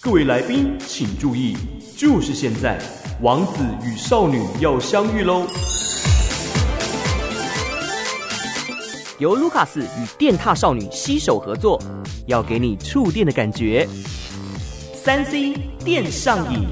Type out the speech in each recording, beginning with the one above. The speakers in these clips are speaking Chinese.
各位来宾请注意，就是现在，王子与少女要相遇喽！由卢卡斯与电踏少女携手合作，要给你触电的感觉。三 C 电上瘾。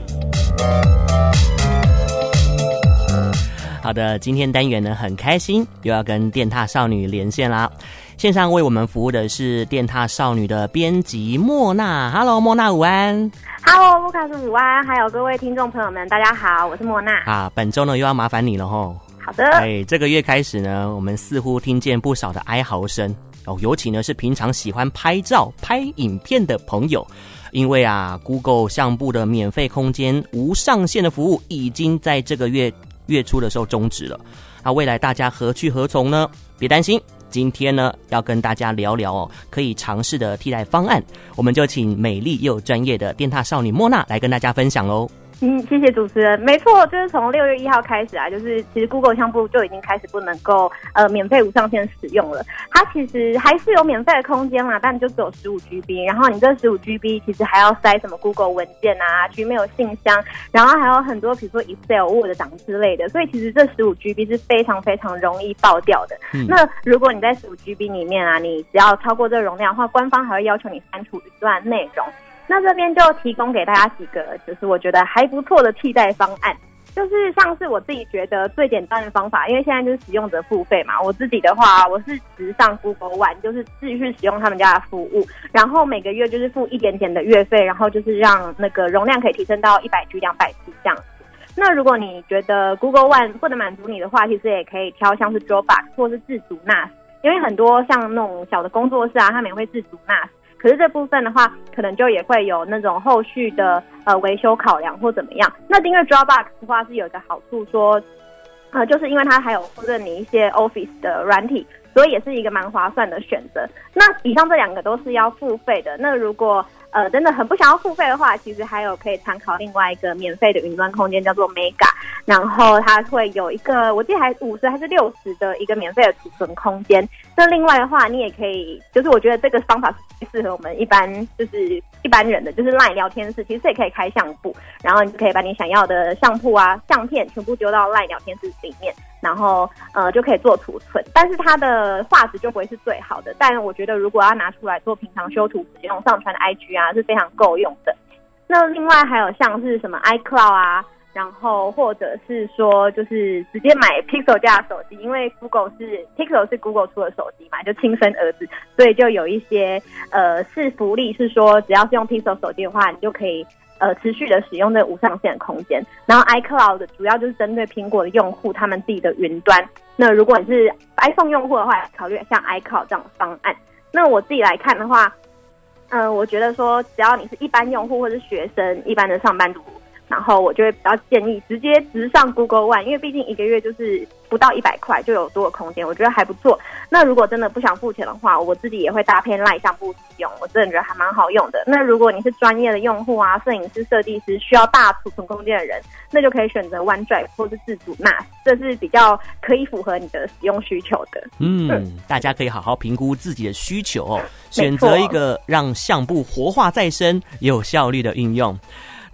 好的，今天单元呢很开心，又要跟电踏少女连线啦。线上为我们服务的是电踏少女的编辑莫娜。Hello，莫娜午安。Hello，卢卡斯午安，还有各位听众朋友们，大家好，我是莫娜。啊，本周呢又要麻烦你了吼。好的，哎，这个月开始呢，我们似乎听见不少的哀嚎声哦，尤其呢是平常喜欢拍照、拍影片的朋友，因为啊，Google 相簿的免费空间无上限的服务已经在这个月月初的时候终止了。那未来大家何去何从呢？别担心，今天呢要跟大家聊聊哦，可以尝试的替代方案，我们就请美丽又专业的电踏少女莫娜来跟大家分享喽。嗯，谢谢主持人。没错，就是从六月一号开始啊，就是其实 Google 相簿就已经开始不能够呃免费无上限使用了。它其实还是有免费的空间啦，但就只有十五 GB。然后你这十五 GB 其实还要塞什么 Google 文件啊、Gmail 信箱，然后还有很多比如说 Excel、Word 档之类的。所以其实这十五 GB 是非常非常容易爆掉的。嗯、那如果你在十五 GB 里面啊，你只要超过这个容量的话，官方还会要求你删除一段内容。那这边就提供给大家几个，就是我觉得还不错的替代方案，就是像是我自己觉得最简单的方法，因为现在就是使用者付费嘛。我自己的话，我是直上 Google One，就是继续使用他们家的服务，然后每个月就是付一点点的月费，然后就是让那个容量可以提升到一百 G、两百 G 这样子。那如果你觉得 Google One 不能满足你的话，其实也可以挑像是 Dropbox 或是自主 NAS，因为很多像那种小的工作室啊，他们也会自主 NAS。可是这部分的话，可能就也会有那种后续的呃维修考量或怎么样。那订阅 Dropbox 的话是有一个好处说，呃，就是因为它还有附赠你一些 Office 的软体，所以也是一个蛮划算的选择。那以上这两个都是要付费的。那如果呃，真的很不想要付费的话，其实还有可以参考另外一个免费的云端空间，叫做 Mega，然后它会有一个，我记得还五十还是六十的一个免费的储存空间。那另外的话，你也可以，就是我觉得这个方法是适合我们一般就是一般人的，就是 LINE 聊天室，其实也可以开相簿，然后你就可以把你想要的相簿啊、相片全部丢到 LINE 聊天室里面。然后呃就可以做储存，但是它的画质就不会是最好的。但我觉得如果要拿出来做平常修图使用、上传 IG 啊，是非常够用的。那另外还有像是什么 iCloud 啊，然后或者是说就是直接买 Pixel 家的手机，因为 Google 是 Pixel 是 Google 出的手机嘛，就亲生儿子，所以就有一些呃是福利，是说只要是用 Pixel 手机的话，你就可以。呃，持续的使用这无上限的空间，然后 iCloud 主要就是针对苹果的用户，他们自己的云端。那如果你是 iPhone 用户的话，考虑像 iCloud 这样的方案。那我自己来看的话，嗯、我觉得说，只要你是一般用户或是学生、一般的上班族。然后我就会比较建议直接直上 Google One，因为毕竟一个月就是不到一百块就有多个空间，我觉得还不错。那如果真的不想付钱的话，我自己也会搭配 LINE 相簿使用，我真的觉得还蛮好用的。那如果你是专业的用户啊，摄影师、设计师需要大储存空间的人，那就可以选择 OneDrive 或是自主 NAS，这是比较可以符合你的使用需求的。嗯，嗯，大家可以好好评估自己的需求哦，选择一个让相簿活化再生、有效率的运用。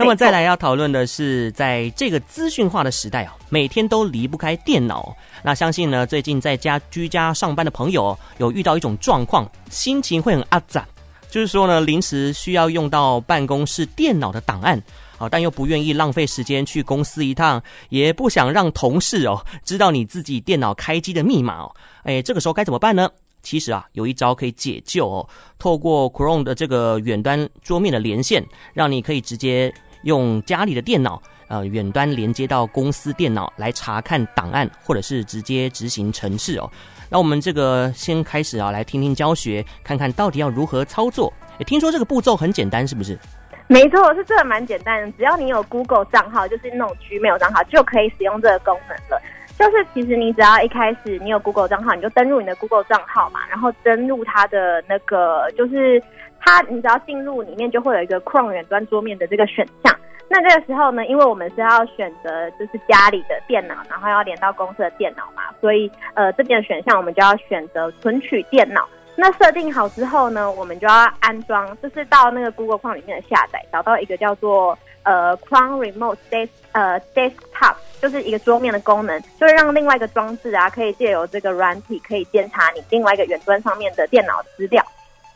那么再来要讨论的是，在这个资讯化的时代啊，每天都离不开电脑。那相信呢，最近在家居家上班的朋友有遇到一种状况，心情会很阿杂，就是说呢，临时需要用到办公室电脑的档案啊，但又不愿意浪费时间去公司一趟，也不想让同事哦知道你自己电脑开机的密码哦。哎，这个时候该怎么办呢？其实啊，有一招可以解救哦，透过 Chrome 的这个远端桌面的连线，让你可以直接。用家里的电脑，呃，远端连接到公司电脑来查看档案，或者是直接执行程式哦。那我们这个先开始啊，来听听教学，看看到底要如何操作。诶，听说这个步骤很简单，是不是？没错，是这个蛮简单的。只要你有 Google 账号，就是那种 Gmail 账号，就可以使用这个功能了。就是其实你只要一开始你有 Google 账号，你就登录你的 Google 账号嘛，然后登录它的那个就是。它，你只要进入里面，就会有一个 Chrome 远端桌面的这个选项。那这个时候呢，因为我们是要选择就是家里的电脑，然后要连到公司的电脑嘛，所以呃这边的选项我们就要选择存取电脑。那设定好之后呢，我们就要安装，就是到那个 Google 框里面的下载，找到一个叫做呃 Chrome Remote Desk 呃 Desktop，就是一个桌面的功能，就是让另外一个装置啊，可以借由这个软体可以监察你另外一个远端上面的电脑资料。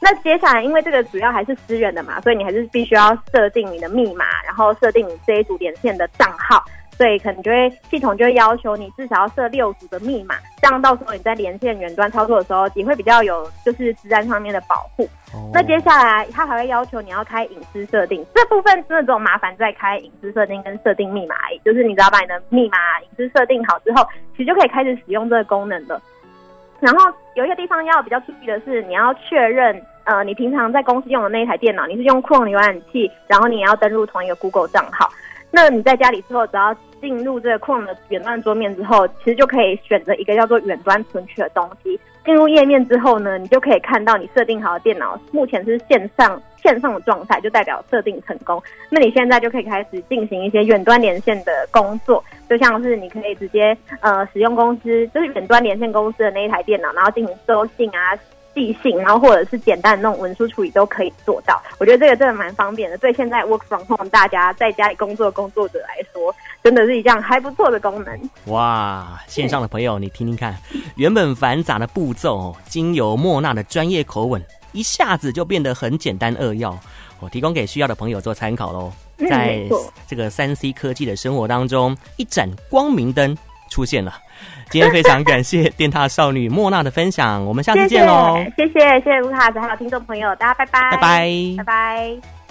那接下来，因为这个主要还是私人的嘛，所以你还是必须要设定你的密码，然后设定你这一组连线的账号。所以可能就会系统就会要求你至少要设六组的密码，这样到时候你在连线远端操作的时候也会比较有就是资安上面的保护。Oh. 那接下来他还会要求你要开隐私设定，这部分真的只有麻烦在开隐私设定跟设定密码而已。就是你只要把你的密码隐私设定好之后，其实就可以开始使用这个功能了。然后有一个地方要比较注意的是，你要确认呃你平常在公司用的那一台电脑，你是用 Chrome 浏览器，然后你也要登录同一个 Google 账号。那你在家里之后，只要进入这个矿的远端桌面之后，其实就可以选择一个叫做远端存取的东西。进入页面之后呢，你就可以看到你设定好的电脑目前是线上线上的状态，就代表设定成功。那你现在就可以开始进行一些远端连线的工作，就像是你可以直接呃使用公司就是远端连线公司的那一台电脑，然后进行收信啊。寄信，然后或者是简单的那种文书处理都可以做到。我觉得这个真的蛮方便的，对现在 work from home 大家在家里工作工作者来说，真的是一项还不错的功能。哇，线上的朋友，你听听看，原本繁杂的步骤，经由莫娜的专业口吻，一下子就变得很简单扼要。我提供给需要的朋友做参考喽。在这个三 C 科技的生活当中，一盏光明灯出现了。今天非常感谢电塔少女莫娜的分享，我们下次见喽！谢谢谢谢卢卡子，还有听众朋友，大家拜拜，拜拜，拜拜。